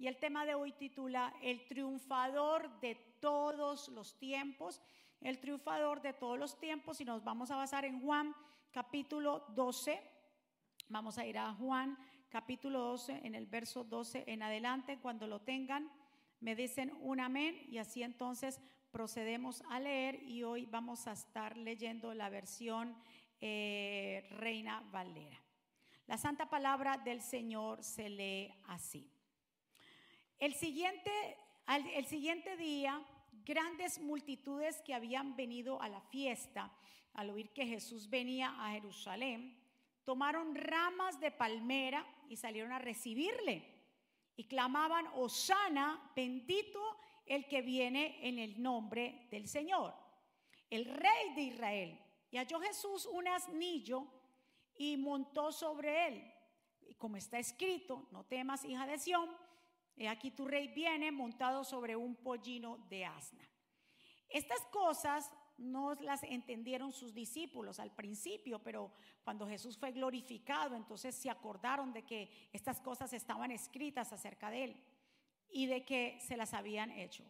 y el tema de hoy titula El triunfador de todos los tiempos. El triunfador de todos los tiempos y nos vamos a basar en Juan capítulo 12. Vamos a ir a Juan capítulo 12 en el verso 12 en adelante. Cuando lo tengan, me dicen un amén y así entonces procedemos a leer y hoy vamos a estar leyendo la versión eh, Reina Valera. La santa palabra del Señor se lee así. El siguiente, día, grandes multitudes que habían venido a la fiesta, al oír que Jesús venía a Jerusalén, tomaron ramas de palmera y salieron a recibirle y clamaban, Osana, bendito el que viene en el nombre del Señor, el rey de Israel. Y halló Jesús un asnillo y montó sobre él. Y como está escrito, no temas, hija de Sión, he aquí tu rey viene montado sobre un pollino de asna. Estas cosas no las entendieron sus discípulos al principio, pero cuando Jesús fue glorificado, entonces se acordaron de que estas cosas estaban escritas acerca de él y de que se las habían hecho.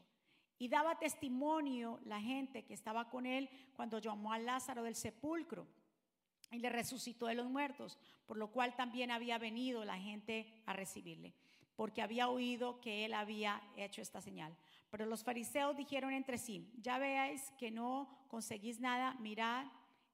Y daba testimonio la gente que estaba con él cuando llamó a Lázaro del sepulcro y le resucitó de los muertos, por lo cual también había venido la gente a recibirle, porque había oído que él había hecho esta señal. Pero los fariseos dijeron entre sí, ya veáis que no conseguís nada, mirad,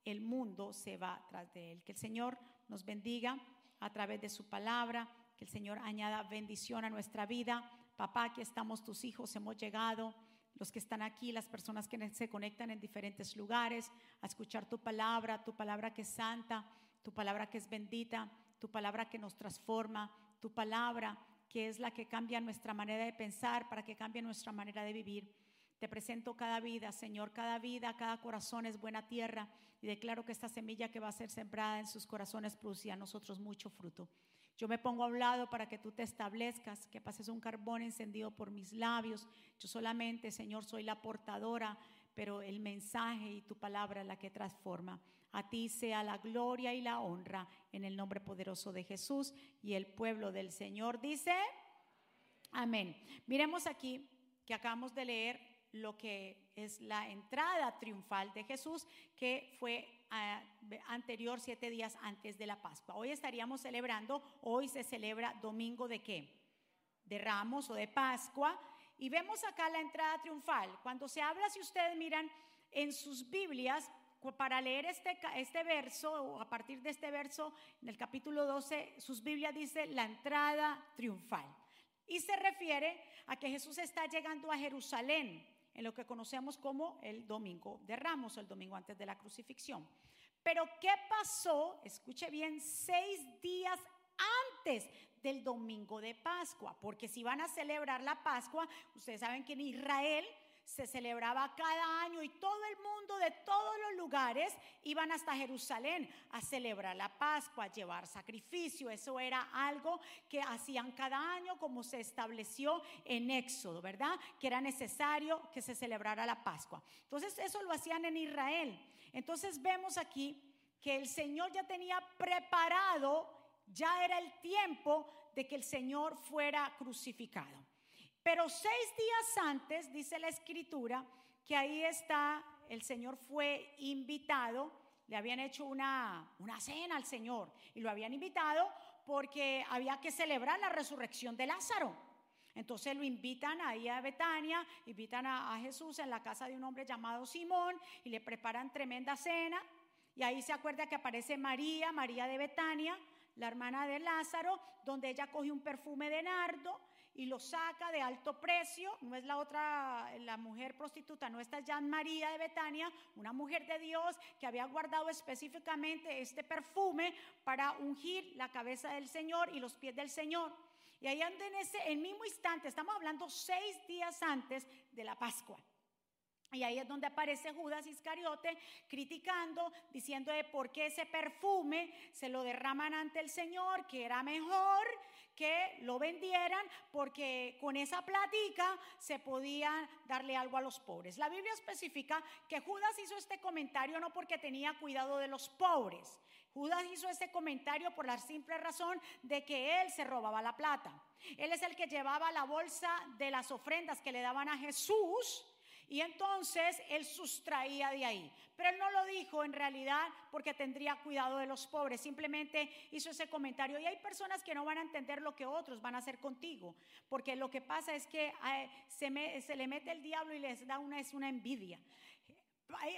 el mundo se va tras de él. Que el Señor nos bendiga a través de su palabra, que el Señor añada bendición a nuestra vida. Papá, aquí estamos tus hijos, hemos llegado, los que están aquí, las personas que se conectan en diferentes lugares, a escuchar tu palabra, tu palabra que es santa, tu palabra que es bendita, tu palabra que nos transforma, tu palabra que es la que cambia nuestra manera de pensar, para que cambie nuestra manera de vivir. Te presento cada vida, Señor, cada vida, cada corazón es buena tierra y declaro que esta semilla que va a ser sembrada en sus corazones produce a nosotros mucho fruto. Yo me pongo a un lado para que tú te establezcas, que pases un carbón encendido por mis labios. Yo solamente, Señor, soy la portadora, pero el mensaje y tu palabra es la que transforma. A ti sea la gloria y la honra en el nombre poderoso de Jesús y el pueblo del Señor dice, amén. Miremos aquí que acabamos de leer lo que es la entrada triunfal de Jesús, que fue ah, anterior siete días antes de la Pascua. Hoy estaríamos celebrando, hoy se celebra domingo de qué? De Ramos o de Pascua. Y vemos acá la entrada triunfal. Cuando se habla, si ustedes miran en sus Biblias, para leer este, este verso, o a partir de este verso, en el capítulo 12, sus Biblias dice la entrada triunfal. Y se refiere a que Jesús está llegando a Jerusalén, en lo que conocemos como el domingo de Ramos, el domingo antes de la crucifixión. Pero ¿qué pasó? Escuche bien, seis días antes del domingo de Pascua, porque si van a celebrar la Pascua, ustedes saben que en Israel se celebraba cada año y todo el mundo de todos los lugares iban hasta Jerusalén a celebrar la Pascua, a llevar sacrificio. Eso era algo que hacían cada año como se estableció en Éxodo, ¿verdad? Que era necesario que se celebrara la Pascua. Entonces eso lo hacían en Israel. Entonces vemos aquí que el Señor ya tenía preparado, ya era el tiempo de que el Señor fuera crucificado. Pero seis días antes, dice la escritura, que ahí está, el Señor fue invitado, le habían hecho una, una cena al Señor y lo habían invitado porque había que celebrar la resurrección de Lázaro. Entonces lo invitan ahí a Betania, invitan a, a, Jesús en la casa de un hombre llamado Simón y le preparan tremenda cena. Y ahí se acuerda que aparece María, María de Betania, la hermana de Lázaro, donde ella coge un perfume de nardo y lo saca de alto precio. No es la otra, la mujer prostituta, no está ya María de Betania, una mujer de Dios que había guardado específicamente este perfume para ungir la cabeza del Señor y los pies del Señor. Y ahí anda en ese, el mismo instante, estamos hablando seis días antes de la Pascua. Y ahí es donde aparece Judas Iscariote criticando, diciendo de por qué ese perfume se lo derraman ante el Señor, que era mejor que lo vendieran, porque con esa platica se podía darle algo a los pobres. La Biblia especifica que Judas hizo este comentario no porque tenía cuidado de los pobres. Judas hizo este comentario por la simple razón de que él se robaba la plata. Él es el que llevaba la bolsa de las ofrendas que le daban a Jesús y entonces él sustraía de ahí. Pero él no lo dijo en realidad porque tendría cuidado de los pobres. Simplemente hizo ese comentario. Y hay personas que no van a entender lo que otros van a hacer contigo. Porque lo que pasa es que eh, se, le mete el diablo y les da una, es una envidia.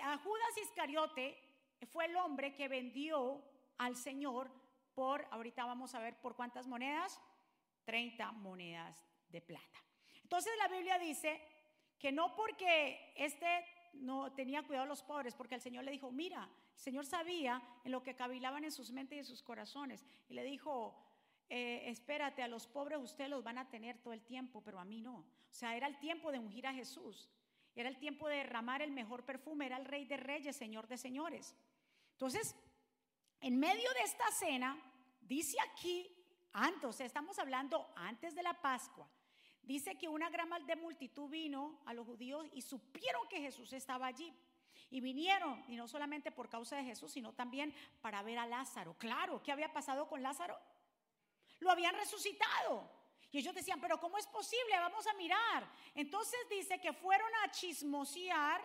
A Judas Iscariote fue el hombre que vendió al Señor por, ahorita vamos a ver por cuántas monedas, 30 monedas de plata. Entonces la Biblia dice que no porque este no tenía cuidado de los pobres, porque el Señor le dijo, mira, el Señor sabía en lo que cavilaban en sus mentes y en sus corazones. Y le dijo, eh, espérate, a los pobres ustedes los van a tener todo el tiempo, pero a mí no. O sea, era el tiempo de ungir a Jesús. Era el tiempo de derramar el mejor perfume. Era el rey de reyes, señor de señores. Entonces, en medio de esta cena, dice aquí, antes, estamos hablando antes de la Pascua, Dice que una gran multitud vino a los judíos y supieron que Jesús estaba allí. Y vinieron, y no solamente por causa de Jesús, sino también para ver a Lázaro. Claro, ¿qué había pasado con Lázaro? Lo habían resucitado. Y ellos decían, pero ¿cómo es posible? Vamos a mirar. Entonces dice que fueron a chismosear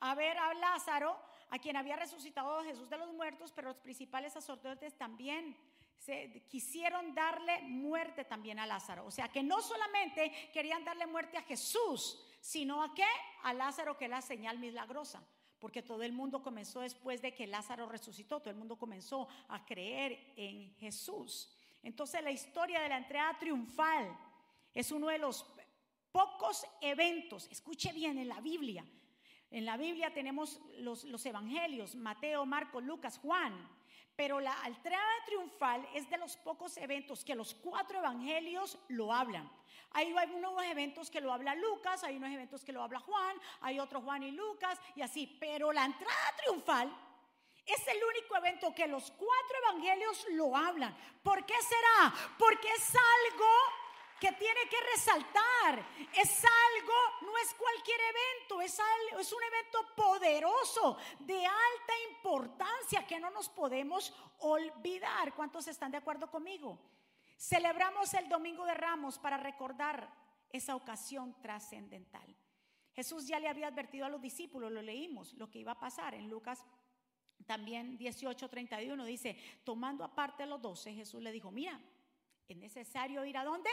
a ver a Lázaro, a quien había resucitado Jesús de los muertos, pero los principales sacerdotes también se, quisieron darle muerte también a Lázaro. O sea que no solamente querían darle muerte a Jesús, sino a qué? A Lázaro que es la señal milagrosa. Porque todo el mundo comenzó después de que Lázaro resucitó, todo el mundo comenzó a creer en Jesús. Entonces la historia de la entrada triunfal es uno de los pocos eventos, escuche bien, en la Biblia. En la Biblia tenemos los, los evangelios, Mateo, Marcos, Lucas, Juan pero la entrada triunfal es de los pocos eventos que los cuatro evangelios lo hablan. Hay unos eventos que lo habla Lucas, hay unos eventos que lo habla Juan, hay otros Juan y Lucas y así. Pero la entrada triunfal es el único evento que los cuatro evangelios lo hablan. ¿Por qué será? Porque es algo que tiene que resaltar. Es algo, no es cualquier evento, es, es un evento poderoso, de alta importancia que no nos podemos olvidar. ¿Cuántos están de acuerdo conmigo? Celebramos el Domingo de Ramos para recordar esa ocasión trascendental. Jesús ya le había advertido a los discípulos, lo leímos, lo que iba a pasar en Lucas también 18:31 dice, tomando aparte a los doce, Jesús le dijo, mira, es necesario ir a dónde?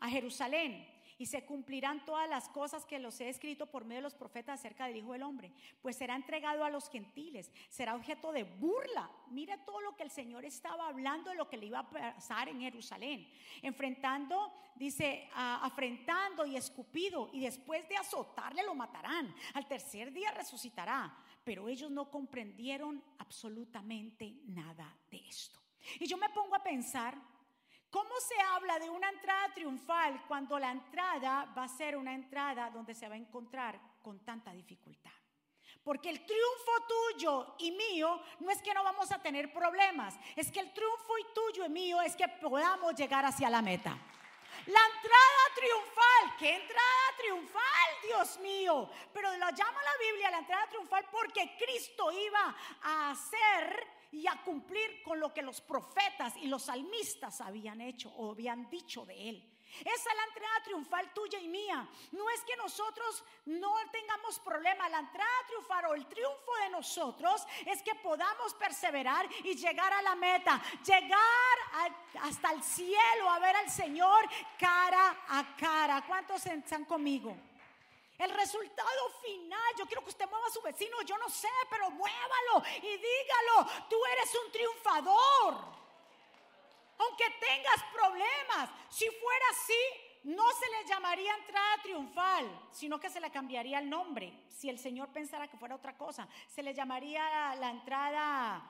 A Jerusalén y se cumplirán todas las cosas que los he escrito por medio de los profetas acerca del Hijo del Hombre, pues será entregado a los gentiles, será objeto de burla. Mira todo lo que el Señor estaba hablando de lo que le iba a pasar en Jerusalén, enfrentando, dice, afrentando y escupido, y después de azotarle lo matarán. Al tercer día resucitará, pero ellos no comprendieron absolutamente nada de esto. Y yo me pongo a pensar, ¿Cómo se habla de una entrada triunfal cuando la entrada va a ser una entrada donde se va a encontrar con tanta dificultad? Porque el triunfo tuyo y mío no es que no vamos a tener problemas, es que el triunfo y tuyo y mío es que podamos llegar hacia la meta. La entrada triunfal, ¿qué entrada triunfal, Dios mío? Pero lo llama la Biblia la entrada triunfal porque Cristo iba a hacer y a cumplir con lo que los profetas y los salmistas habían hecho o habían dicho de él. Esa es la entrada triunfal tuya y mía. No es que nosotros no tengamos problema. La entrada triunfal o el triunfo de nosotros es que podamos perseverar y llegar a la meta. Llegar hasta el cielo a ver al Señor cara a cara. ¿Cuántos están conmigo? El resultado final, yo quiero que usted mueva a su vecino, yo no sé, pero muévalo y dígalo, tú eres un triunfador. Aunque tengas problemas, si fuera así, no se le llamaría entrada triunfal, sino que se le cambiaría el nombre. Si el Señor pensara que fuera otra cosa, se le llamaría la entrada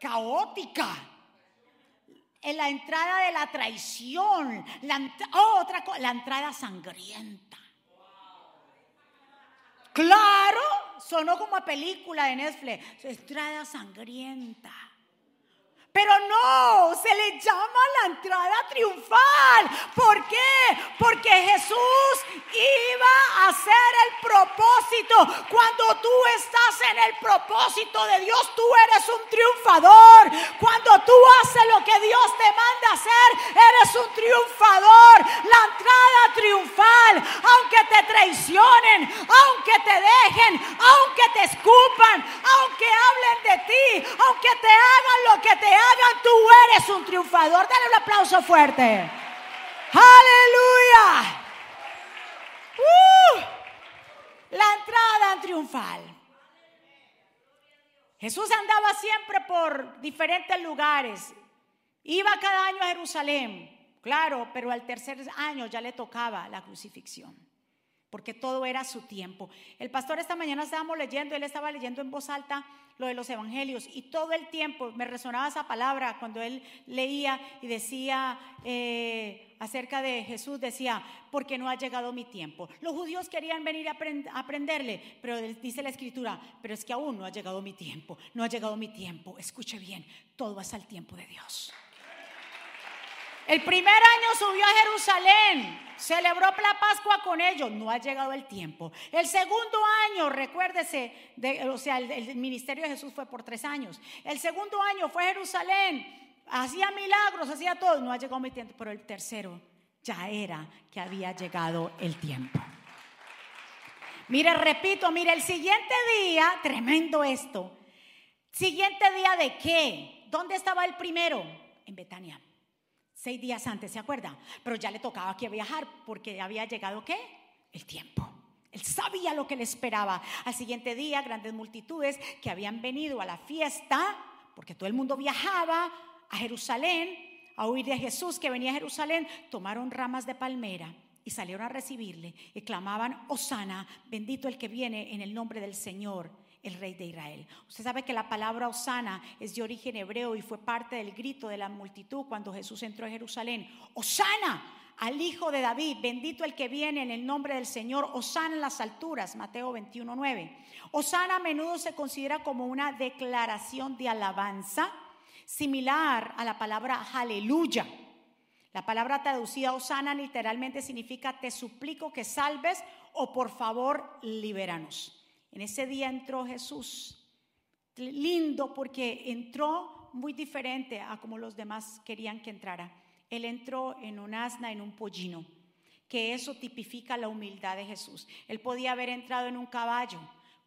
caótica. La entrada de la traición, la, oh, otra la entrada sangrienta. Claro, sonó como a película de Netflix. Estrada sangrienta. Pero no, se le llama la entrada triunfal. ¿Por qué? Porque Jesús iba a hacer el propósito. Cuando tú estás en el propósito de Dios, tú eres un triunfador. Cuando tú haces lo que Dios te manda hacer, eres un triunfador. La entrada triunfal, aunque te traicionen, aunque te dejen, aunque te escupan, aunque hablen de ti, aunque te hagan lo que te hagan, tú eres un triunfador. Dale un aplauso fuerte. Aleluya. Uh, la entrada triunfal. Jesús andaba siempre por diferentes lugares. Iba cada año a Jerusalén, claro, pero al tercer año ya le tocaba la crucifixión porque todo era su tiempo. El pastor esta mañana estábamos leyendo, él estaba leyendo en voz alta lo de los evangelios y todo el tiempo me resonaba esa palabra cuando él leía y decía eh, acerca de Jesús, decía, porque no ha llegado mi tiempo. Los judíos querían venir a, aprenderle, pero dice la escritura, pero es que aún no ha llegado mi tiempo, no ha llegado mi tiempo. Escuche bien, todo es al tiempo de Dios. El primer año subió a Jerusalén, celebró la Pascua con ellos, no ha llegado el tiempo. El segundo año, recuérdese, o sea, el, ministerio de Jesús fue por tres años. El segundo año fue a Jerusalén, hacía milagros, hacía todo, no ha llegado mi tiempo, pero el tercero ya era que había llegado el tiempo. Mire, repito, mire, el siguiente día, tremendo esto. Siguiente día de qué? ¿Dónde estaba el primero? En Betania. Seis días antes, ¿se acuerda? Pero ya le tocaba que viajar porque había llegado qué? El tiempo. Él sabía lo que le esperaba. Al siguiente día, grandes multitudes que habían venido a la fiesta, porque todo el mundo viajaba a Jerusalén, a oír de Jesús que venía a Jerusalén, tomaron ramas de palmera y salieron a recibirle y clamaban, Osana, bendito el que viene en el nombre del Señor el rey de Israel. Usted sabe que la palabra Osana es de origen hebreo y fue parte del grito de la multitud cuando Jesús entró a Jerusalén. Osana al hijo de David, bendito el que viene en el nombre del Señor, Osana en las alturas, Mateo 21.9. Osana a menudo se considera como una declaración de alabanza similar a la palabra aleluya. La palabra traducida Osana literalmente significa te suplico que salves o por favor libéranos. En ese día entró Jesús. Lindo porque entró muy diferente a como los demás querían que entrara. Él entró en un asna, en un pollino, que eso tipifica la humildad de Jesús. Él podía haber entrado en un caballo,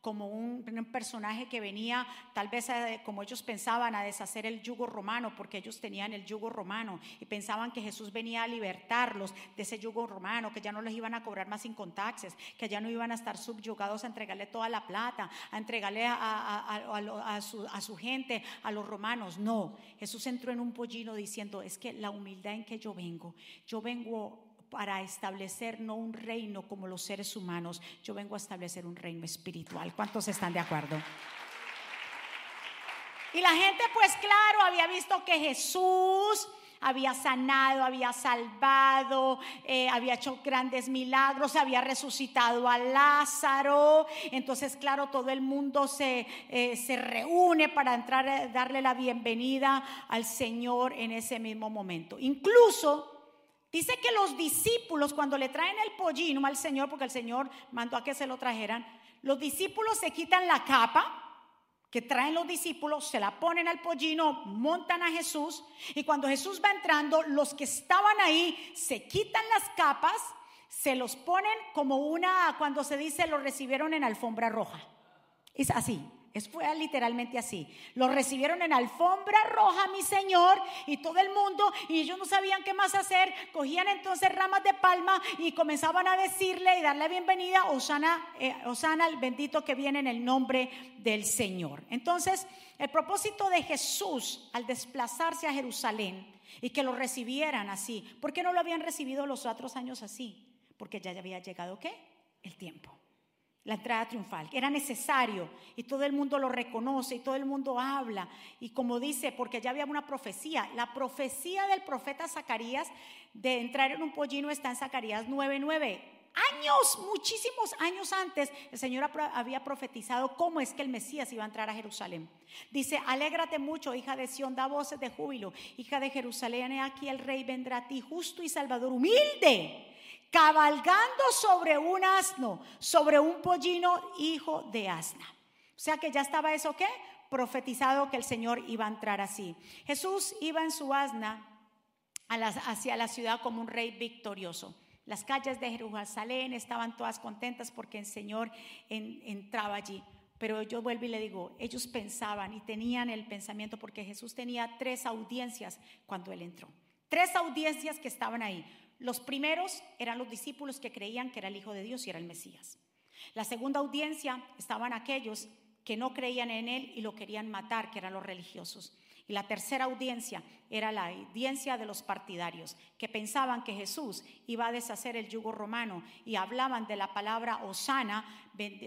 como un, personaje que venía tal vez como ellos pensaban a deshacer el yugo romano, porque ellos tenían el yugo romano y pensaban que Jesús venía a libertarlos de ese yugo romano, que ya no les iban a cobrar más sin taxes, que ya no iban a estar subyugados a entregarle toda la plata, a entregarle a, su, a su gente, a los romanos. No, Jesús entró en un pollino diciendo, es que la humildad en que yo vengo, yo vengo para establecer no un reino como los seres humanos, yo vengo a establecer un reino espiritual. ¿Cuántos están de acuerdo? Y la gente, pues claro, había visto que Jesús había sanado, había salvado, eh, había hecho grandes milagros, había resucitado a Lázaro. Entonces, claro, todo el mundo se, eh, se reúne para entrar, a darle la bienvenida al Señor en ese mismo momento. Incluso Dice que los discípulos, cuando le traen el pollino al Señor, porque el Señor mandó a que se lo trajeran, los discípulos se quitan la capa que traen los discípulos, se la ponen al pollino, montan a Jesús, y cuando Jesús va entrando, los que estaban ahí se quitan las capas, se los ponen como una, cuando se dice, lo recibieron en alfombra roja. Es así, fue literalmente así. Lo recibieron en alfombra roja, mi Señor, y todo el mundo, y ellos no sabían qué más hacer. Cogían entonces ramas de palma y comenzaban a decirle y darle bienvenida, Osana, eh, Osana, el bendito que viene en el nombre del Señor. Entonces, el propósito de Jesús al desplazarse a Jerusalén y que lo recibieran así, ¿por qué no lo habían recibido los otros años así? Porque ya había llegado, ¿qué? El tiempo la entrada triunfal, era necesario y todo el mundo lo reconoce y todo el mundo habla. Y como dice, porque ya había una profecía, la profecía del profeta Zacarías de entrar en un pollino está en Zacarías 9:9. años, muchísimos años antes, el Señor había profetizado cómo es que el Mesías iba a entrar a Jerusalén. Dice, alégrate mucho, hija de Sión, da voces de júbilo, hija de Jerusalén, aquí el rey vendrá a ti, justo y salvador, humilde, cabalgando sobre un asno, sobre un pollino, hijo de asna. O sea que ya estaba eso, ¿qué? Profetizado que el Señor iba a entrar así. Jesús iba en su asna hacia la ciudad como un rey victorioso. Las calles de Jerusalén estaban todas contentas porque el Señor entraba allí. Pero yo vuelvo y le digo, ellos pensaban y tenían el pensamiento porque Jesús tenía tres audiencias cuando él entró. Tres audiencias que estaban ahí. Los primeros eran los discípulos que creían que era el Hijo de Dios y era el Mesías. La segunda audiencia estaban aquellos que no creían en él y lo querían matar, que eran los religiosos. Y la tercera audiencia era la audiencia de los partidarios, que pensaban que Jesús iba a deshacer el yugo romano y hablaban de la palabra Osana,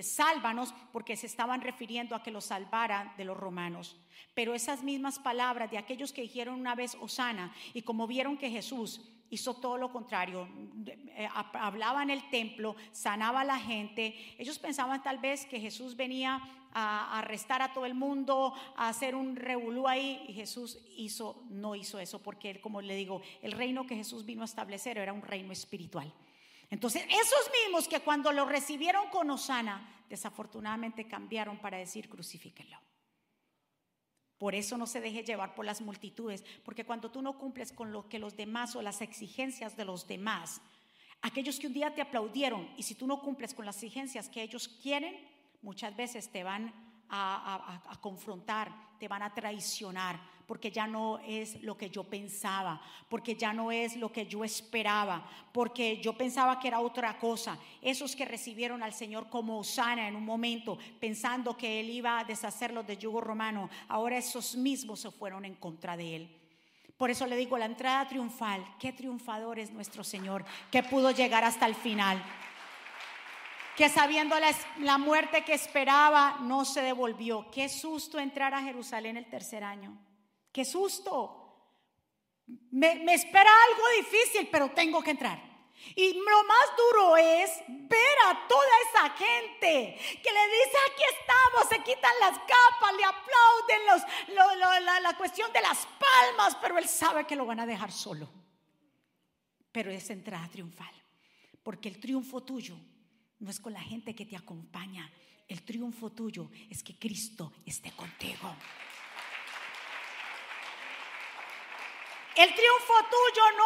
sálvanos, porque se estaban refiriendo a que los salvaran de los romanos. Pero esas mismas palabras de aquellos que dijeron una vez Osana y como vieron que Jesús hizo todo lo contrario. Eh, hablaba en el templo, sanaba a la gente. Ellos pensaban tal vez que Jesús venía a arrestar a todo el mundo, a hacer un revolú ahí. Y Jesús hizo, no hizo eso, porque como le digo, el reino que Jesús vino a establecer era un reino espiritual. Entonces, esos mismos que cuando lo recibieron con Osana, desafortunadamente cambiaron para decir crucifíquenlo. Por eso no se deje llevar por las multitudes, porque cuando tú no cumples con lo que los demás o las exigencias de los demás, aquellos que un día te aplaudieron y si tú no cumples con las exigencias que ellos quieren, muchas veces te van a, confrontar, te van a traicionar, porque ya no es lo que yo pensaba, porque ya no es lo que yo esperaba, porque yo pensaba que era otra cosa. Esos que recibieron al Señor como Osana en un momento, pensando que Él iba a deshacerlos de yugo romano, ahora esos mismos se fueron en contra de Él. Por eso le digo, la entrada triunfal, qué triunfador es nuestro Señor, que pudo llegar hasta el final que sabiendo la, muerte que esperaba, no se devolvió. Qué susto entrar a Jerusalén el tercer año. Qué susto. Me, me, espera algo difícil, pero tengo que entrar. Y lo más duro es ver a toda esa gente que le dice, aquí estamos, se quitan las capas, le aplauden los, la, la cuestión de las palmas, pero él sabe que lo van a dejar solo. Pero es entrada triunfal, porque el triunfo tuyo no es con la gente que te acompaña. El triunfo tuyo es que Cristo esté contigo. El triunfo tuyo no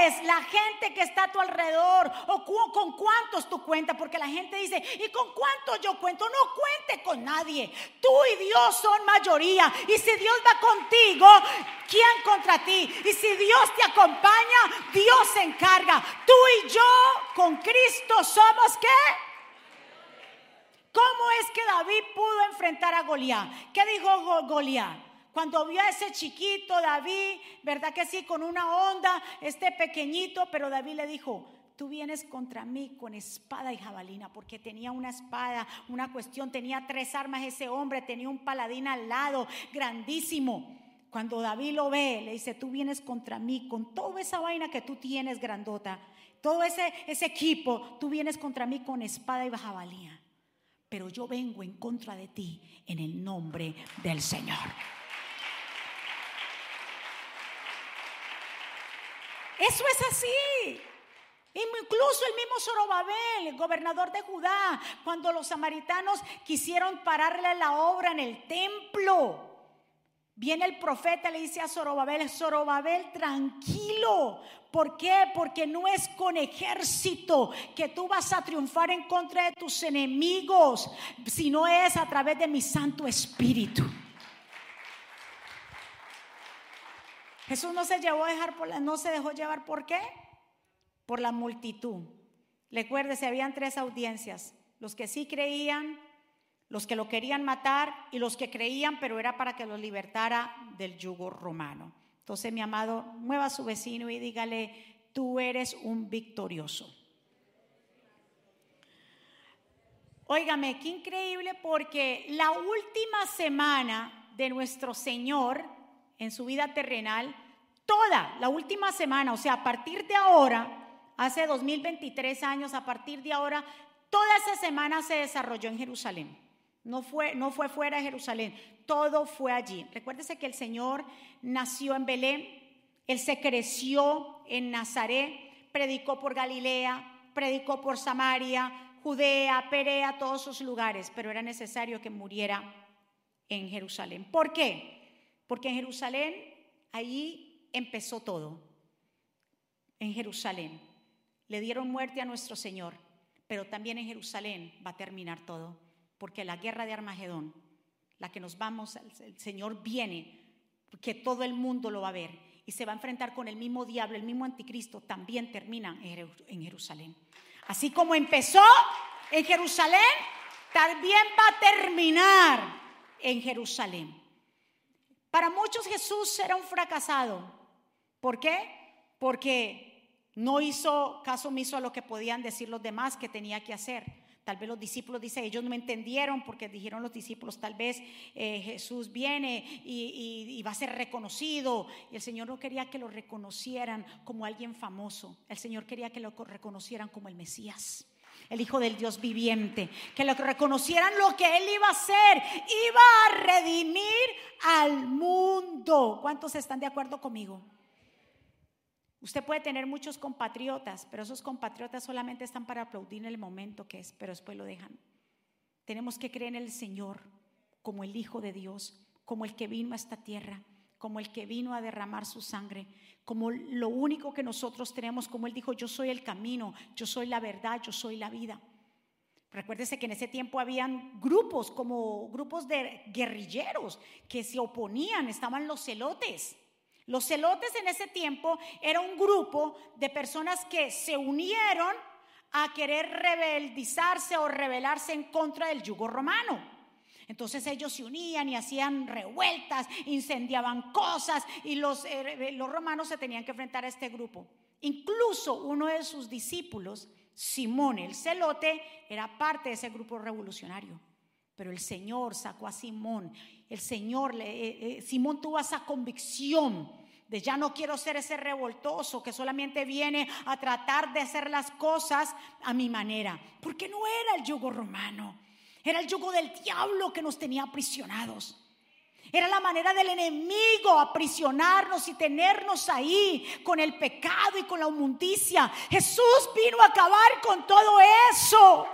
es la gente que está a tu alrededor o con cuántos tú cuentas, porque la gente dice, ¿y con cuántos yo cuento? No cuente con nadie. Tú y Dios son mayoría. Y si Dios va contigo, ¿quién contra ti? Y si Dios te acompaña, Dios se encarga. Tú y yo con Cristo somos qué? ¿Cómo es que David pudo enfrentar a Goliat? ¿Qué dijo Goliat? Cuando vio a ese chiquito David, ¿verdad que sí? Con una onda, este pequeñito, pero David le dijo, tú vienes contra mí con espada y jabalina, porque tenía una espada, una cuestión, tenía tres armas ese hombre, tenía un paladín al lado, grandísimo. Cuando David lo ve, le dice, tú vienes contra mí con toda esa vaina que tú tienes, grandota, todo ese, ese equipo, tú vienes contra mí con espada y jabalina. Pero yo vengo en contra de ti en el nombre del Señor. Eso es así. Incluso el mismo Zorobabel, el gobernador de Judá, cuando los samaritanos quisieron pararle la obra en el templo, viene el profeta y le dice a Zorobabel, Zorobabel, tranquilo. ¿Por qué? Porque no es con ejército que tú vas a triunfar en contra de tus enemigos, sino es a través de mi Santo Espíritu. Jesús no se llevó a dejar por la, no se dejó llevar ¿por qué? Por la multitud. Recuérdese, habían tres audiencias, los que sí creían, los que lo querían matar y los que creían, pero era para que lo libertara del yugo romano. Entonces, mi amado, mueva a su vecino y dígale, tú eres un victorioso. Óigame, qué increíble porque la última semana de nuestro Señor en su vida terrenal, toda la última semana, o sea, a partir de ahora hace 2023 años, a partir de ahora, toda esa semana se desarrolló en Jerusalén. No fue, no fue fuera de Jerusalén, todo fue allí. Recuérdese que el Señor nació en Belén, Él se creció en Nazaret, predicó por Galilea, predicó por Samaria, Judea, Perea, todos esos lugares, pero era necesario que muriera en Jerusalén. ¿Por qué? Porque en Jerusalén, ahí empezó todo. En Jerusalén. Le dieron muerte a nuestro Señor, pero también en Jerusalén va a terminar todo, porque la guerra de Armagedón, la que nos vamos, el Señor viene, porque todo el mundo lo va a ver y se va a enfrentar con el mismo diablo, el mismo anticristo, también termina en Jerusalén. Así como empezó en Jerusalén, también va a terminar en Jerusalén. Para muchos Jesús era un fracasado. ¿Por qué? Porque no hizo caso omiso a lo que podían decir los demás que tenía que hacer. Tal vez los discípulos, dice, ellos no me entendieron porque dijeron los discípulos, tal vez eh, Jesús viene y, va a ser reconocido. Y el Señor no quería que lo reconocieran como alguien famoso. El Señor quería que lo reconocieran como el Mesías el Hijo del Dios viviente, que lo reconocieran lo que Él iba a hacer, iba a redimir al mundo. ¿Cuántos están de acuerdo conmigo? Usted puede tener muchos compatriotas, pero esos compatriotas solamente están para aplaudir en el momento que es, pero después lo dejan. Tenemos que creer en el Señor como el Hijo de Dios, como el que vino a esta tierra, como el que vino a derramar su sangre, como lo único que nosotros tenemos, como Él dijo, yo soy el camino, yo soy la verdad, yo soy la vida. Recuérdese que en ese tiempo habían grupos, como grupos de guerrilleros que se oponían, estaban los celotes. Los celotes en ese tiempo era un grupo de personas que se unieron a querer rebeldizarse o rebelarse en contra del yugo romano. Entonces ellos se unían y hacían revueltas, incendiaban cosas y los, eh, los romanos se tenían que enfrentar a este grupo. Incluso uno de sus discípulos, Simón el celote, era parte de ese grupo revolucionario. Pero el Señor sacó a Simón. El Señor, eh, eh, Simón tuvo esa convicción de ya no quiero ser ese revoltoso que solamente viene a tratar de hacer las cosas a mi manera. Porque no era el yugo romano. Era el yugo del diablo que nos tenía aprisionados. Era la manera del enemigo aprisionarnos y tenernos ahí con el pecado y con la inmundicia. Jesús vino a acabar con todo eso.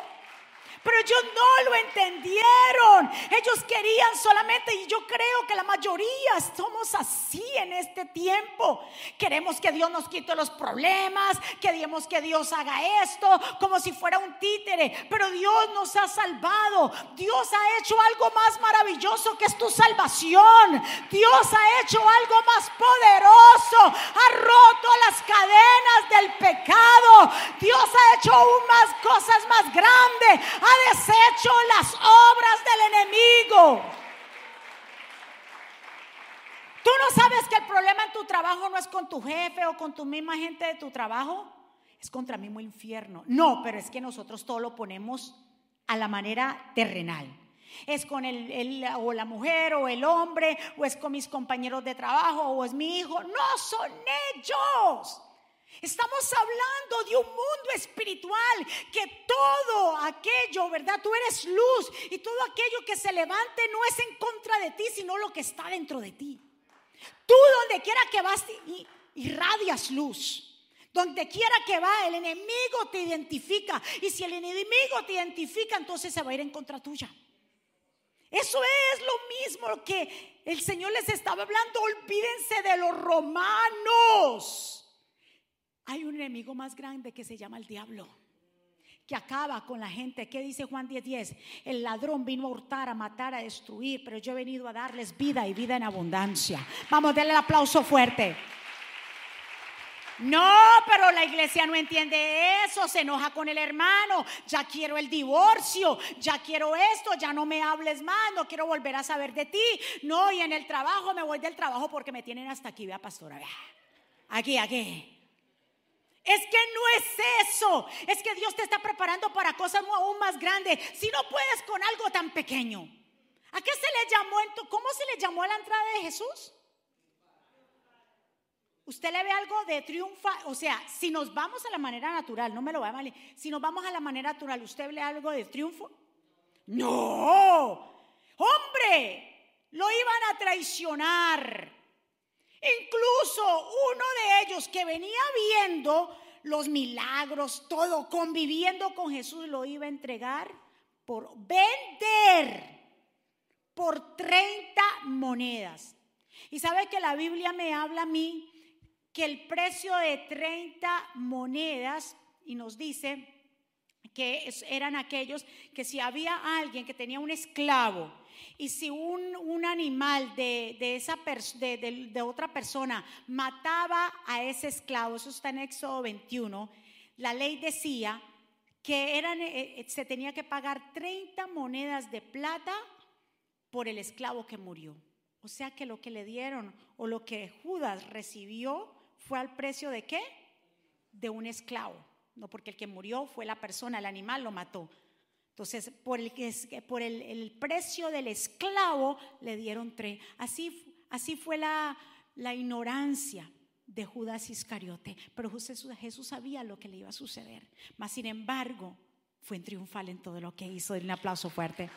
Pero ellos no lo entendieron. Ellos querían solamente, y yo creo que la mayoría somos así en este tiempo. Queremos que Dios nos quite los problemas, queremos que Dios haga esto como si fuera un títere. Pero Dios nos ha salvado. Dios ha hecho algo más maravilloso que es tu salvación. Dios ha hecho algo más poderoso. Ha roto las cadenas del pecado. Dios ha hecho aún más cosas más grandes ha deshecho las obras del enemigo. Tú no sabes que el problema en tu trabajo no es con tu jefe o con tu misma gente de tu trabajo, es contra el mismo infierno. No, pero es que nosotros todo lo ponemos a la manera terrenal. Es con el, o la mujer o el hombre, o es con mis compañeros de trabajo, o es mi hijo. No son ellos. Estamos hablando de un mundo espiritual que todo aquello, ¿verdad? Tú eres luz y todo aquello que se levante no es en contra de ti, sino lo que está dentro de ti. Tú donde quiera que vas irradias luz. Donde quiera que va, el enemigo te identifica. Y si el enemigo te identifica, entonces se va a ir en contra tuya. Eso es lo mismo que el Señor les estaba hablando. Olvídense de los romanos. Hay un enemigo más grande que se llama el diablo, que acaba con la gente. ¿Qué dice Juan 10:10? El ladrón vino a hurtar, a matar, a destruir, pero yo he venido a darles vida y vida en abundancia. Vamos, denle el aplauso fuerte. No, pero la iglesia no entiende eso, se enoja con el hermano, ya quiero el divorcio, ya quiero esto, ya no me hables más, no quiero volver a saber de ti. No, y en el trabajo me voy del trabajo porque me tienen hasta aquí, vea pastora, Aquí, aquí. Es que no es eso. Es que Dios te está preparando para cosas aún más grandes. Si no puedes con algo tan pequeño. ¿A qué se le llamó? ¿Cómo se le llamó a la entrada de Jesús? ¿Usted le ve algo de triunfa? O sea, si nos vamos a la manera natural, no me lo va a mal, si nos vamos a la manera natural, ¿usted ve algo de triunfo? No, hombre, lo iban a traicionar. Incluso uno de ellos que venía viendo los milagros, todo, conviviendo con Jesús, lo iba a entregar por vender por 30 monedas. Y sabe que la Biblia me habla a mí que el precio de 30 monedas, y nos dice que eran aquellos que si había alguien que tenía un esclavo y si un, animal de, esa de, otra persona mataba a ese esclavo, eso está en Éxodo 21, la ley decía que eran, eh, eh, se tenía que pagar 30 monedas de plata por el esclavo que murió. O sea que lo que le dieron o lo que Judas recibió fue al precio de qué? De un esclavo. No porque el que murió fue la persona, el animal lo mató. Entonces, por el, precio del esclavo le dieron tres. Así, fue la, ignorancia de Judas Iscariote. Pero Jesús, Jesús sabía lo que le iba a suceder. Mas, sin embargo, fue triunfal en todo lo que hizo. un aplauso fuerte.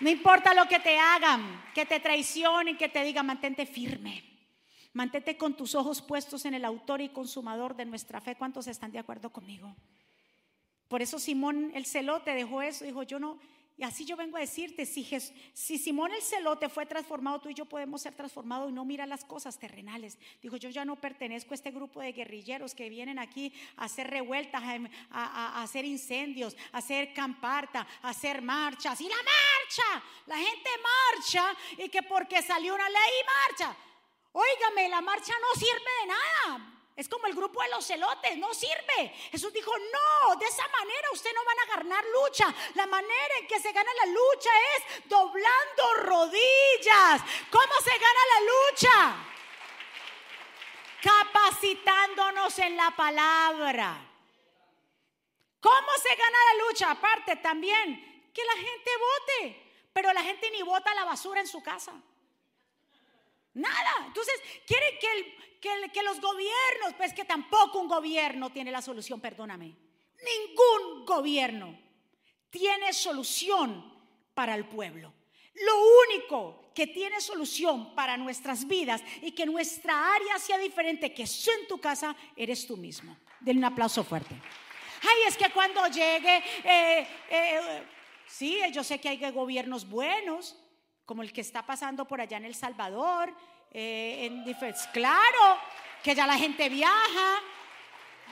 No importa lo que te hagan, que te traicionen, que te digan, mantente firme. Mantente con tus ojos puestos en el autor y consumador de nuestra fe. ¿Cuántos están de acuerdo conmigo? Por eso Simón el celote dejó eso, dijo, yo no, y así yo vengo a decirte, si, si Simón el celote fue transformado, tú y yo podemos ser transformados y no mira las cosas terrenales. Dijo, yo ya no pertenezco a este grupo de guerrilleros que vienen aquí a hacer revueltas, a, hacer incendios, a hacer camparta, a hacer marchas. Y la marcha, la gente marcha y que porque salió una ley marcha. Óigame, la marcha no sirve de nada. Es como el grupo de los celotes, no sirve. Jesús dijo, no, de esa manera usted no van a ganar lucha. La manera en que se gana la lucha es doblando rodillas. ¿Cómo se gana la lucha? Capacitándonos en la palabra. ¿Cómo se gana la lucha? Aparte también, que la gente vote. Pero la gente ni vota la basura en su casa. Nada. Entonces, quiere que que, los gobiernos, pues que tampoco un gobierno tiene la solución, perdóname. Ningún gobierno tiene solución para el pueblo. Lo único que tiene solución para nuestras vidas y que nuestra área sea diferente que eso en tu casa, eres tú mismo. Denle un aplauso fuerte. Ay, es que cuando llegue, eh, eh, sí, yo sé que hay gobiernos buenos, como el que está pasando por allá en El Salvador, eh, en claro, que ya la gente viaja,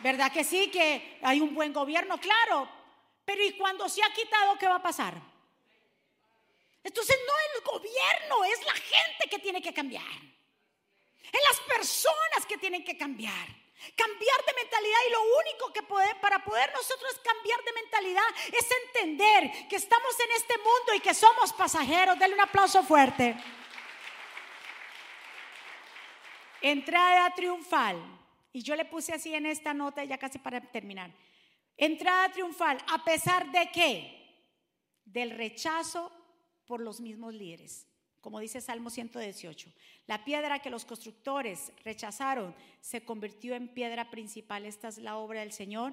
¿verdad que sí? Que hay un buen gobierno, claro, pero ¿y cuando se ha quitado qué va a pasar? Entonces no el gobierno, es la gente que tiene que cambiar. Es las personas que tienen que cambiar. Cambiar de mentalidad y lo único que para poder nosotros cambiar de mentalidad es entender que estamos en este mundo y que somos pasajeros. Denle un aplauso fuerte. Entrada triunfal. Y yo le puse así en esta nota, ya casi para terminar. Entrada triunfal, a pesar de qué? Del rechazo por los mismos líderes. Como dice Salmo 118. La piedra que los constructores rechazaron se convirtió en piedra principal. Esta es la obra del Señor.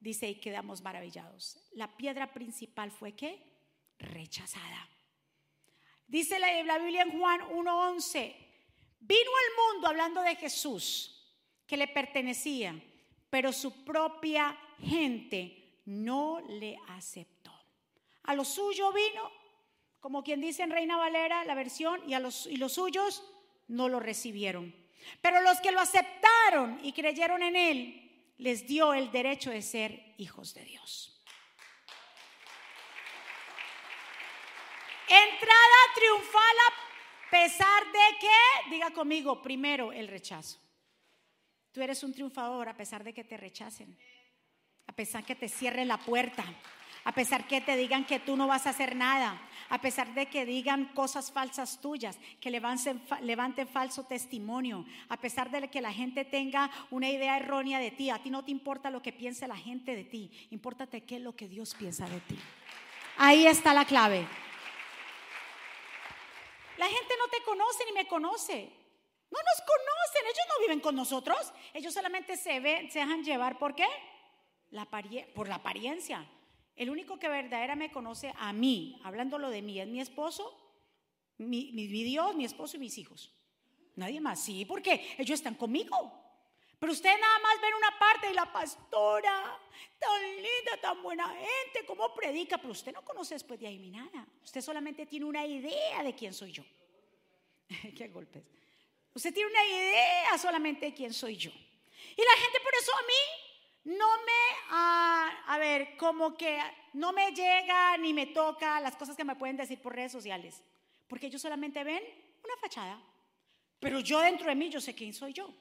Dice y quedamos maravillados. La piedra principal fue qué? Rechazada. Dice la, la Biblia en Juan 1.11 Vino al mundo hablando de Jesús, que le pertenecía, pero su propia gente no le aceptó. A lo suyo vino, como quien dice en Reina Valera, la versión, y, a los, y los suyos no lo recibieron. Pero los que lo aceptaron y creyeron en él, les dio el derecho de ser hijos de Dios. Entrada triunfal a pesar de que, diga conmigo, primero el rechazo. Tú eres un triunfador a pesar de que te rechacen, a pesar que te cierren la puerta, a pesar que te digan que tú no vas a hacer nada, a pesar de que digan cosas falsas tuyas, que levanten, falso testimonio, a pesar de que la gente tenga una idea errónea de ti, a ti no te importa lo que piense la gente de ti, importate qué es lo que Dios piensa de ti. Ahí está la clave. La gente no te conoce ni me conoce. No No nos conocen, ellos no viven con nosotros. Ellos solamente se ven, se dejan llevar por qué? Por la apariencia. El único que verdaderamente me conoce a mí, hablándolo de mí, es mi esposo, mi, mi, Dios, mi esposo y mis hijos. Nadie más. Sí, porque ellos están conmigo. Pero ustedes nada más ven una parte de la pastora, tan linda, tan buena gente, cómo predica, pero usted no conoce después de ahí ni nada. Usted solamente tiene una idea de quién soy yo. Qué golpes. Usted tiene una idea solamente de quién soy yo. Y la gente por eso a mí no me, ah, a ver, como que no me llega ni me toca las cosas que me pueden decir por redes sociales. Porque ellos solamente ven una fachada. Pero yo dentro de mí, yo sé quién soy yo.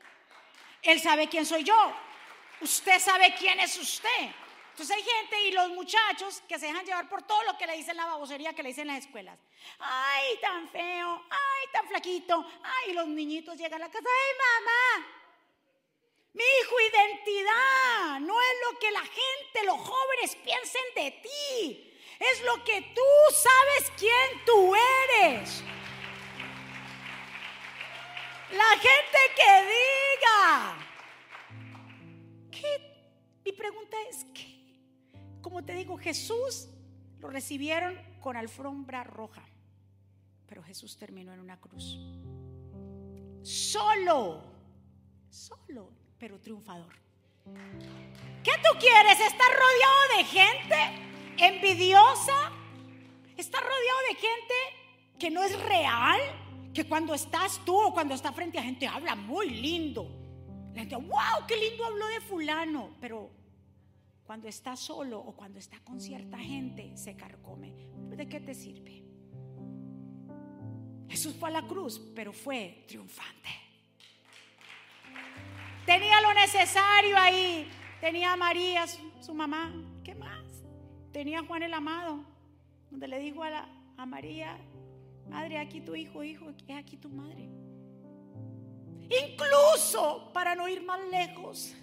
Él sabe quién soy yo. Usted sabe quién es usted. Entonces hay gente y los muchachos que se dejan llevar por todo lo que le dicen la babosería que le dicen las escuelas. Ay, tan feo, ay, tan flaquito. Ay, los niñitos llegan a la casa. Ay, mamá. Mi hijo, identidad no es lo que la gente, los jóvenes piensen de ti. Es lo que tú sabes quién tú eres. La gente que diga. ¿Qué? Mi pregunta es, ¿qué? Como te digo, Jesús lo recibieron con alfombra roja, pero Jesús terminó en una cruz. Solo, solo, pero triunfador. ¿Qué tú quieres? ¿Estar rodeado de gente envidiosa? ¿Estar rodeado de gente que no es real? que cuando estás tú o cuando está frente a gente habla muy lindo. La gente, wow, qué lindo habló de fulano. Pero cuando está solo o cuando está con cierta gente, se carcome. ¿De qué te sirve? Jesús fue a la cruz, pero fue triunfante. Tenía lo necesario ahí. Tenía a María, su, mamá. ¿Qué más? Tenía a Juan el Amado, donde le dijo a, a María, Madre, aquí tu hijo, hijo, es aquí tu madre. Incluso, para no ir más lejos,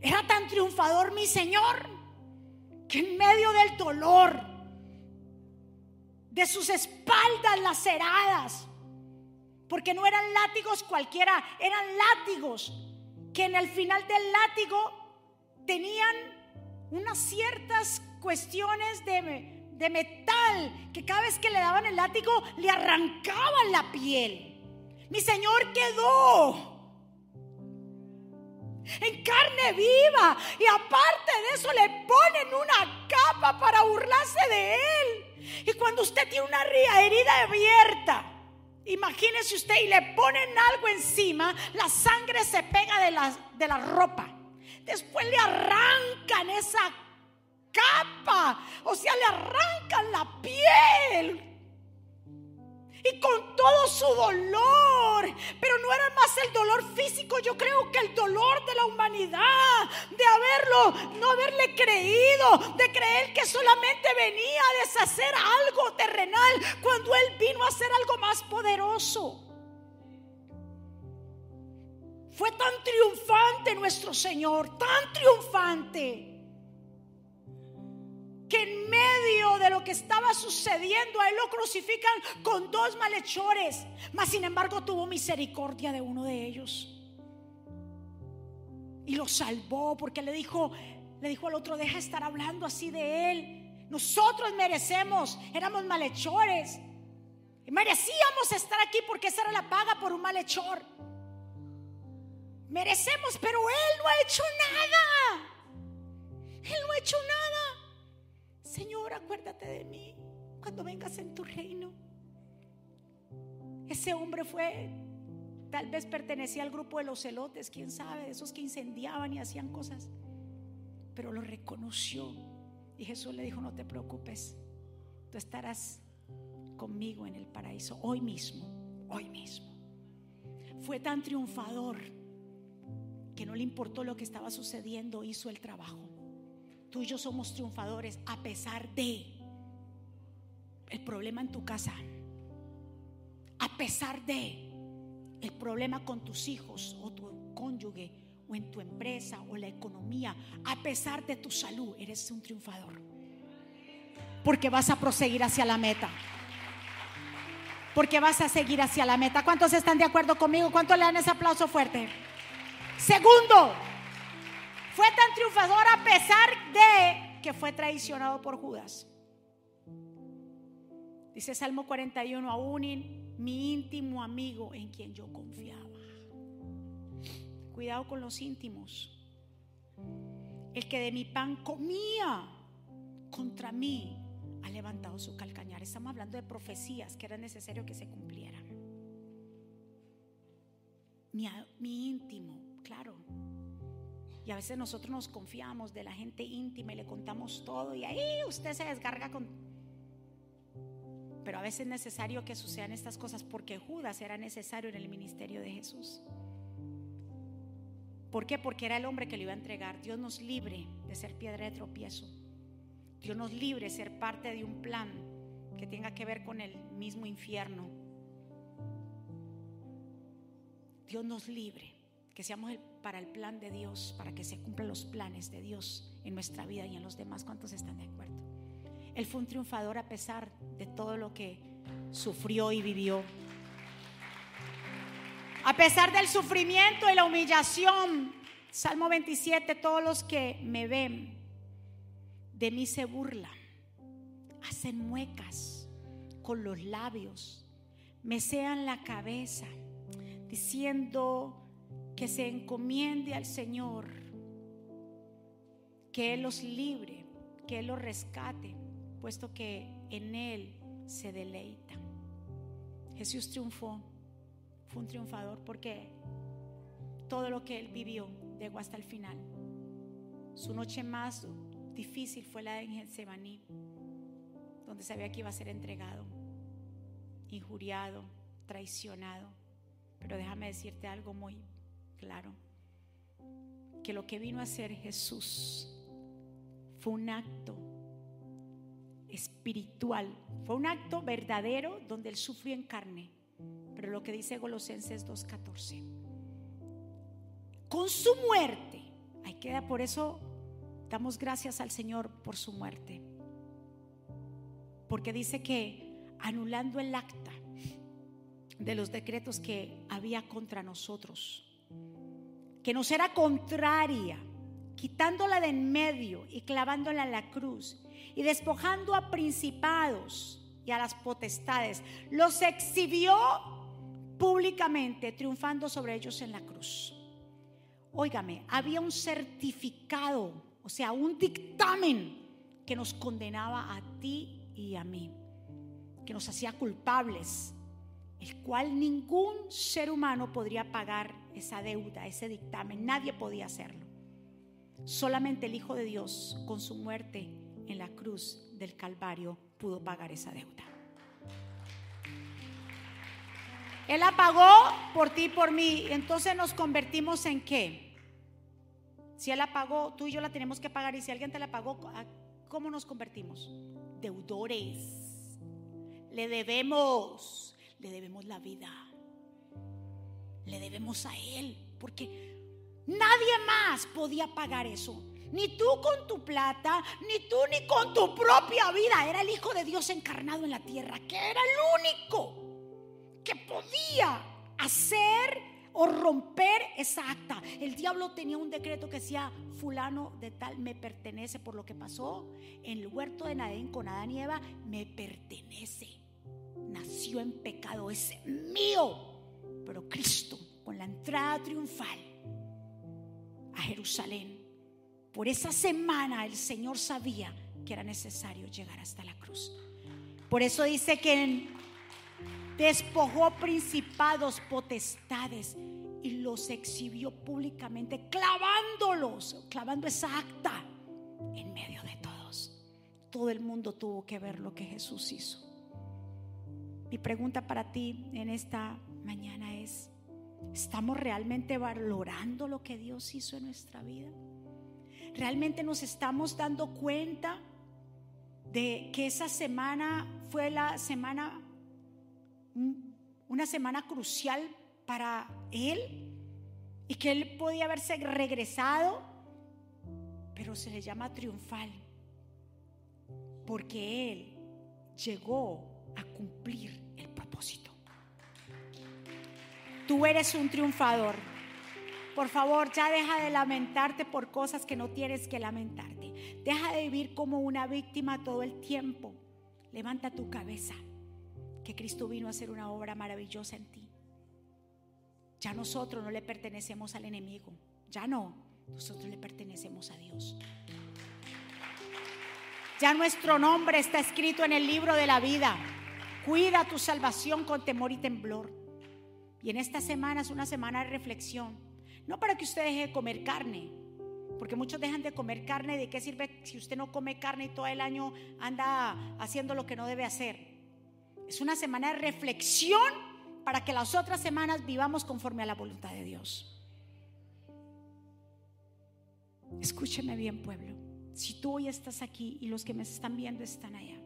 era tan triunfador mi Señor que en medio del dolor, de sus espaldas laceradas, porque no eran látigos cualquiera, eran látigos que en el final del látigo tenían unas ciertas cuestiones de de metal que cada vez que le daban el látigo le arrancaban la piel. Mi Señor quedó en carne viva y aparte de eso le ponen una capa para burlarse de él. Y cuando usted tiene una herida abierta, imagínese usted y le ponen algo encima, la sangre se pega de la, de la ropa. Después le arrancan esa capa, o sea, le arrancan la piel. Y con todo su dolor, pero no era más el dolor físico, yo creo que el dolor de la humanidad, de haberlo, no haberle creído, de creer que solamente venía a deshacer algo terrenal cuando Él vino a hacer algo más poderoso. Fue tan triunfante nuestro Señor, tan triunfante que en medio de lo que estaba sucediendo a él lo crucifican con dos malhechores, mas sin embargo tuvo misericordia de uno de ellos. Y lo salvó porque le dijo, le dijo al otro, deja estar hablando así de él. Nosotros merecemos, éramos malhechores. Y merecíamos estar aquí porque esa era la paga por un malhechor. Merecemos, pero él no ha hecho nada. Él no ha hecho nada. Señor, acuérdate de mí cuando vengas en tu reino. Ese hombre fue, tal vez pertenecía al grupo de los celotes, quién sabe, esos que incendiaban y hacían cosas. Pero lo reconoció. Y Jesús le dijo, no te preocupes, tú estarás conmigo en el paraíso hoy mismo, hoy mismo. Fue tan triunfador que no le importó lo que estaba sucediendo, hizo el trabajo. Tú y yo somos triunfadores a pesar de el problema en tu casa, a pesar de el problema con tus hijos o tu cónyuge o en tu empresa o la economía, a pesar de tu salud, eres un triunfador. Porque vas a proseguir hacia la meta. porque vas a seguir hacia la meta. ¿Cuántos están de acuerdo conmigo? ¿Cuántos le dan ese aplauso fuerte? Segundo, fue tan triunfador a pesar de que fue traicionado por Judas. Dice Salmo 41, aún mi íntimo amigo en quien yo confiaba. Cuidado con los íntimos. El que de mi pan comía contra mí ha levantado su calcañar. Estamos hablando de profecías que era necesario que se cumplieran. Mi, mi íntimo, claro. Y a veces nosotros nos confiamos de la gente íntima y le contamos todo y ahí usted se descarga con pero a veces es necesario que sucedan estas cosas porque Judas era necesario en el ministerio de Jesús. ¿Por qué? Porque era el hombre que le iba a entregar. Dios nos libre de ser piedra de tropiezo. Dios nos libre de ser parte de un plan que tenga que ver con el mismo infierno. Dios nos libre, que seamos para el plan de Dios, para que se cumplan los planes de Dios en nuestra vida y en los demás. ¿Cuántos están de acuerdo? Él fue un triunfador a pesar de todo lo que sufrió y vivió. A pesar del sufrimiento y la humillación, Salmo 27, todos los que me ven de mí se burlan, hacen muecas con los labios, me sean la cabeza, diciendo que se encomiende al Señor, que Él los libre, que Él los rescate puesto que en Él se deleita. Jesús triunfó, fue un triunfador porque todo lo que Él vivió llegó hasta el final. Su noche más difícil fue la de Getsemaní, donde sabía que iba a ser entregado, injuriado, traicionado. Pero déjame decirte algo muy claro, que lo que vino a hacer Jesús fue un acto espiritual. Fue un acto verdadero donde él sufrió en carne. Pero lo que dice Colosenses 2.14. Con su muerte. Ahí queda, por eso damos gracias al Señor por su muerte. Porque dice que anulando el acta de los decretos que había contra nosotros, que nos era contraria, quitándola de en medio y clavándola en la cruz, y despojando a principados y a las potestades, los exhibió públicamente, triunfando sobre ellos en la cruz. Óigame, había un certificado, o sea, un dictamen que nos condenaba a ti y a mí, que nos hacía culpables, el cual ningún ser humano podría pagar esa deuda, ese dictamen, nadie podía hacerlo. Solamente el Hijo de Dios, con su muerte, en la cruz del Calvario pudo pagar esa deuda. Él la pagó por ti y por mí. Entonces nos convertimos en qué? Si Él la pagó, tú y yo la tenemos que pagar. Y si alguien te la pagó, ¿cómo nos convertimos? Deudores. Le debemos, le debemos la vida. Le debemos a Él. Porque nadie más podía pagar eso. Ni tú con tu plata, ni tú ni con tu propia vida. Era el Hijo de Dios encarnado en la tierra, que era el único que podía hacer o romper esa acta. El diablo tenía un decreto que decía, fulano de tal me pertenece por lo que pasó en el huerto de Nadén con Adán y Eva, me pertenece. Nació en pecado, es mío. Pero Cristo, con la entrada triunfal a Jerusalén, por esa semana el Señor sabía que era necesario llegar hasta la cruz. Por eso dice que despojó principados, potestades y los exhibió públicamente, clavándolos, clavando esa acta en medio de todos. Todo el mundo tuvo que ver lo que Jesús hizo. Mi pregunta para ti en esta mañana ¿estamos realmente valorando lo que Dios hizo en nuestra vida? realmente nos estamos dando cuenta de que esa semana fue la semana, una semana crucial para él y que él podía haberse regresado, pero se le llama triunfal, porque él llegó a cumplir el propósito. Tú eres un triunfador. Por favor, ya deja de lamentarte por cosas que no tienes que lamentarte. Deja de vivir como una víctima todo el tiempo. Levanta tu cabeza, que Cristo vino a hacer una obra maravillosa en ti. Ya nosotros no le pertenecemos al enemigo. Ya no. Nosotros le pertenecemos a Dios. Ya nuestro nombre está escrito en el libro de la vida. Cuida tu salvación con temor y temblor. Y en esta semana es una semana de reflexión. No para que usted deje de comer carne, porque muchos dejan de comer carne. ¿De qué sirve si usted no come carne y todo el año anda haciendo lo que no debe hacer? Es una semana de reflexión para que las otras semanas vivamos conforme a la voluntad de Dios. Escúcheme bien, pueblo. Si tú hoy estás aquí y los que me están viendo están allá,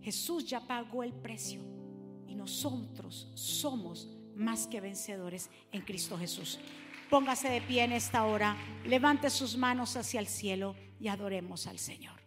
Jesús ya pagó el precio y nosotros somos más que vencedores en Cristo Jesús. Póngase de pie en esta hora, levante sus manos hacia el cielo y adoremos al Señor.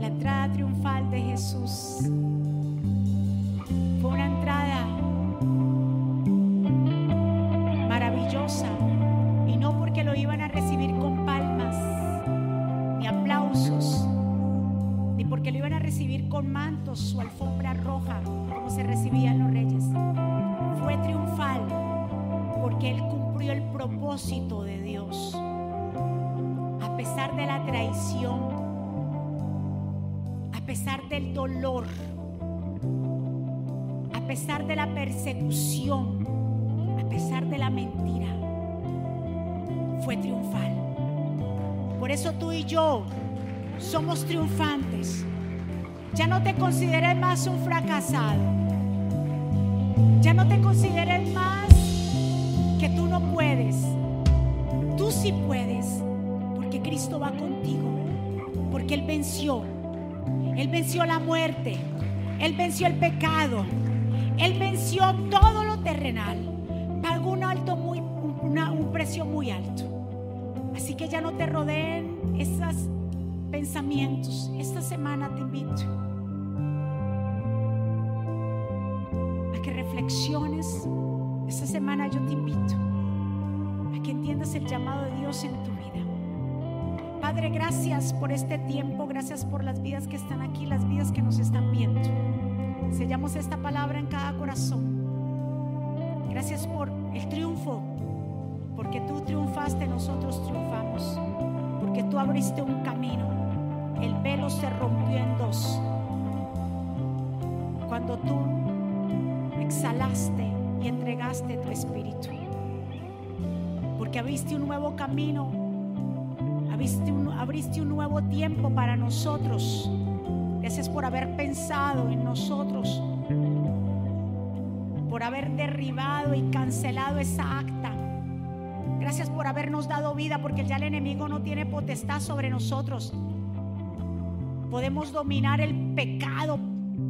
La entrada triunfal de Jesús yo somos triunfantes. Ya no te consideres más un fracasado. Ya no te consideres más que tú no puedes. Tú sí puedes, porque Cristo va contigo, porque Él venció. Él venció la muerte, Él venció el pecado, Él venció todo lo terrenal. Pagó un alto muy, un precio muy alto. Así que ya no te rodeen esos pensamientos. Esta semana te invito a que reflexiones. Esta semana yo te invito a que entiendas el llamado de Dios en tu vida. Padre, gracias por este tiempo, gracias por las vidas que están aquí, las vidas que nos están viendo. Sellamos esta palabra en cada corazón. Gracias por el triunfo, porque tú triunfaste, nosotros triunfamos, porque tú abriste un camino. El velo se rompió en dos. Cuando tú exhalaste y entregaste tu espíritu. Porque abriste un nuevo camino, abriste un, abriste un nuevo tiempo para nosotros. Gracias por haber pensado en nosotros, por haber derribado y cancelado esa acta. Gracias por habernos dado vida, porque ya el enemigo no tiene potestad sobre nosotros. Podemos dominar el pecado,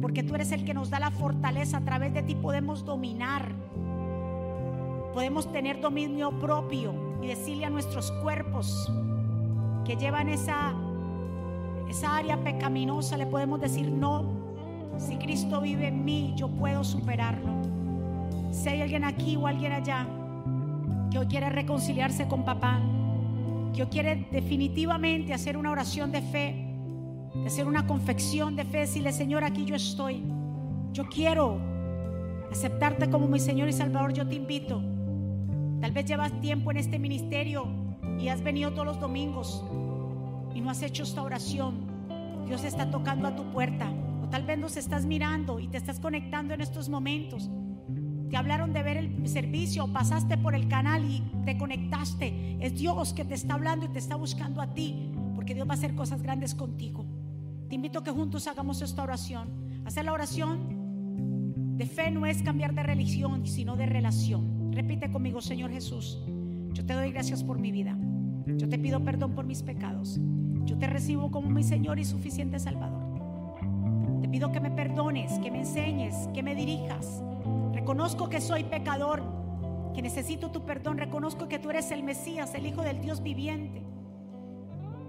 porque tú eres el que nos da la fortaleza. A través de ti podemos dominar. Podemos tener dominio propio y decirle a nuestros cuerpos que llevan esa, esa área pecaminosa, le podemos decir no. Si Cristo vive en mí, yo puedo superarlo. Si hay alguien aquí o alguien allá que hoy quiere reconciliarse con papá, que hoy quiere definitivamente hacer una oración de fe, de hacer una confección de fe, decirle, Señor, aquí yo estoy. Yo quiero aceptarte como mi Señor y Salvador, yo te invito. Tal vez llevas tiempo en este ministerio y has venido todos los domingos y no has hecho esta oración. Dios está tocando a tu puerta. O tal vez nos estás mirando y te estás conectando en estos momentos. Te hablaron de ver el servicio, pasaste por el canal y te conectaste. Es Dios que te está hablando y te está buscando a ti, porque Dios va a hacer cosas grandes contigo. Te invito a que juntos hagamos esta oración. Hacer la oración de fe no es cambiar de religión, sino de relación. Repite conmigo, Señor Jesús, yo te doy gracias por mi vida. Yo te pido perdón por mis pecados. Yo te recibo como mi Señor y suficiente Salvador. Te pido que me perdones, que me enseñes, que me dirijas. Reconozco que soy pecador, que necesito tu perdón. Reconozco que tú eres el Mesías, el Hijo del Dios viviente.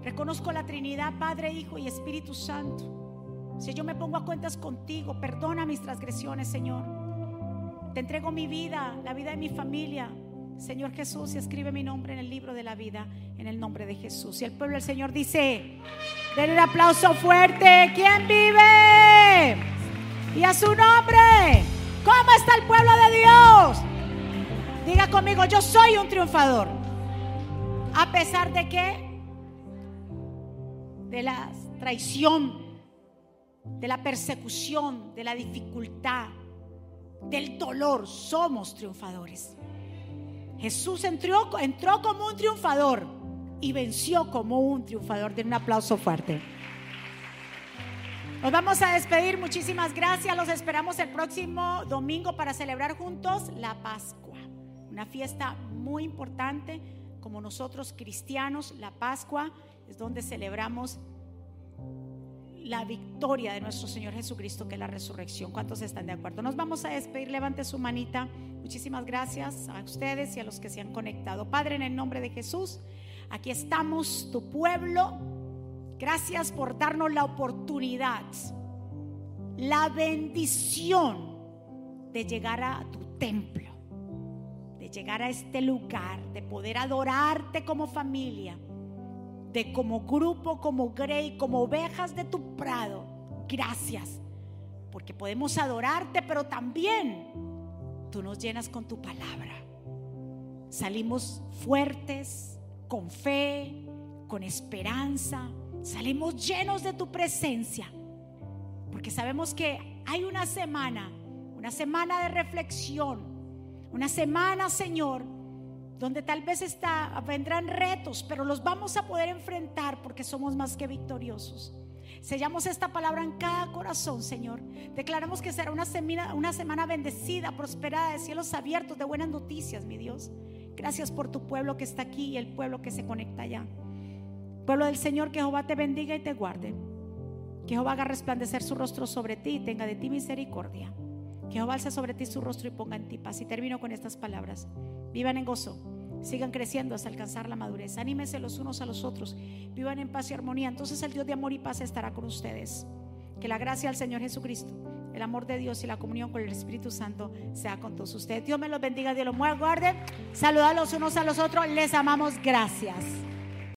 Reconozco la Trinidad, Padre, Hijo y Espíritu Santo. Si yo me pongo a cuentas contigo, perdona mis transgresiones, Señor. Te entrego mi vida, la vida de mi familia. Señor Jesús, y escribe mi nombre en el libro de la vida, en el nombre de Jesús. Y el pueblo del Señor dice, denle un aplauso fuerte. ¿Quién vive? Y a su nombre. ¿Cómo está el pueblo de Dios? Diga conmigo, yo soy un triunfador. A pesar de que de la traición, de la persecución, de la dificultad, del dolor, somos triunfadores. Jesús entró, como un triunfador y venció como un triunfador. Den un aplauso fuerte. Nos vamos a despedir. Muchísimas gracias. Los esperamos el próximo domingo para celebrar juntos la Pascua. Una fiesta muy importante. Como nosotros cristianos, la Pascua es donde celebramos la victoria de nuestro Señor Jesucristo, que es la resurrección. ¿Cuántos están de acuerdo? Nos vamos a despedir. Levante su manita. Muchísimas gracias a ustedes y a los que se han conectado. Padre, en el nombre de Jesús, aquí estamos, tu pueblo. Gracias por darnos la oportunidad, la bendición de llegar a tu templo, de llegar a este lugar, de poder adorarte como familia de como grupo, como Grey, como ovejas de tu prado. Gracias, porque podemos adorarte, pero también tú nos llenas con tu palabra. Salimos fuertes, con fe, con esperanza. Salimos llenos de tu presencia, porque sabemos que hay una semana, una semana de reflexión, una semana, Señor, donde tal vez está, vendrán retos, pero los vamos a poder enfrentar porque somos más que victoriosos. Sellamos esta palabra en cada corazón, Señor. Declaramos que será una semana, una semana bendecida, prosperada, de cielos abiertos, de buenas noticias, mi Dios. Gracias por tu pueblo que está aquí y el pueblo que se conecta allá. Pueblo del Señor, que Jehová te bendiga y te guarde. Que Jehová haga resplandecer su rostro sobre ti y tenga de ti misericordia. Jehová alce sobre ti su rostro y ponga en ti paz. Y termino con estas palabras. Vivan en gozo. Sigan creciendo hasta alcanzar la madurez. Anímense los unos a los otros. Vivan en paz y armonía. Entonces el Dios de amor y paz estará con ustedes. Que la gracia del Señor Jesucristo, el amor de Dios y la comunión con el Espíritu Santo sea con todos ustedes. Dios me los bendiga, Dios los guarde. Saluda los unos a los otros. Les amamos. Gracias.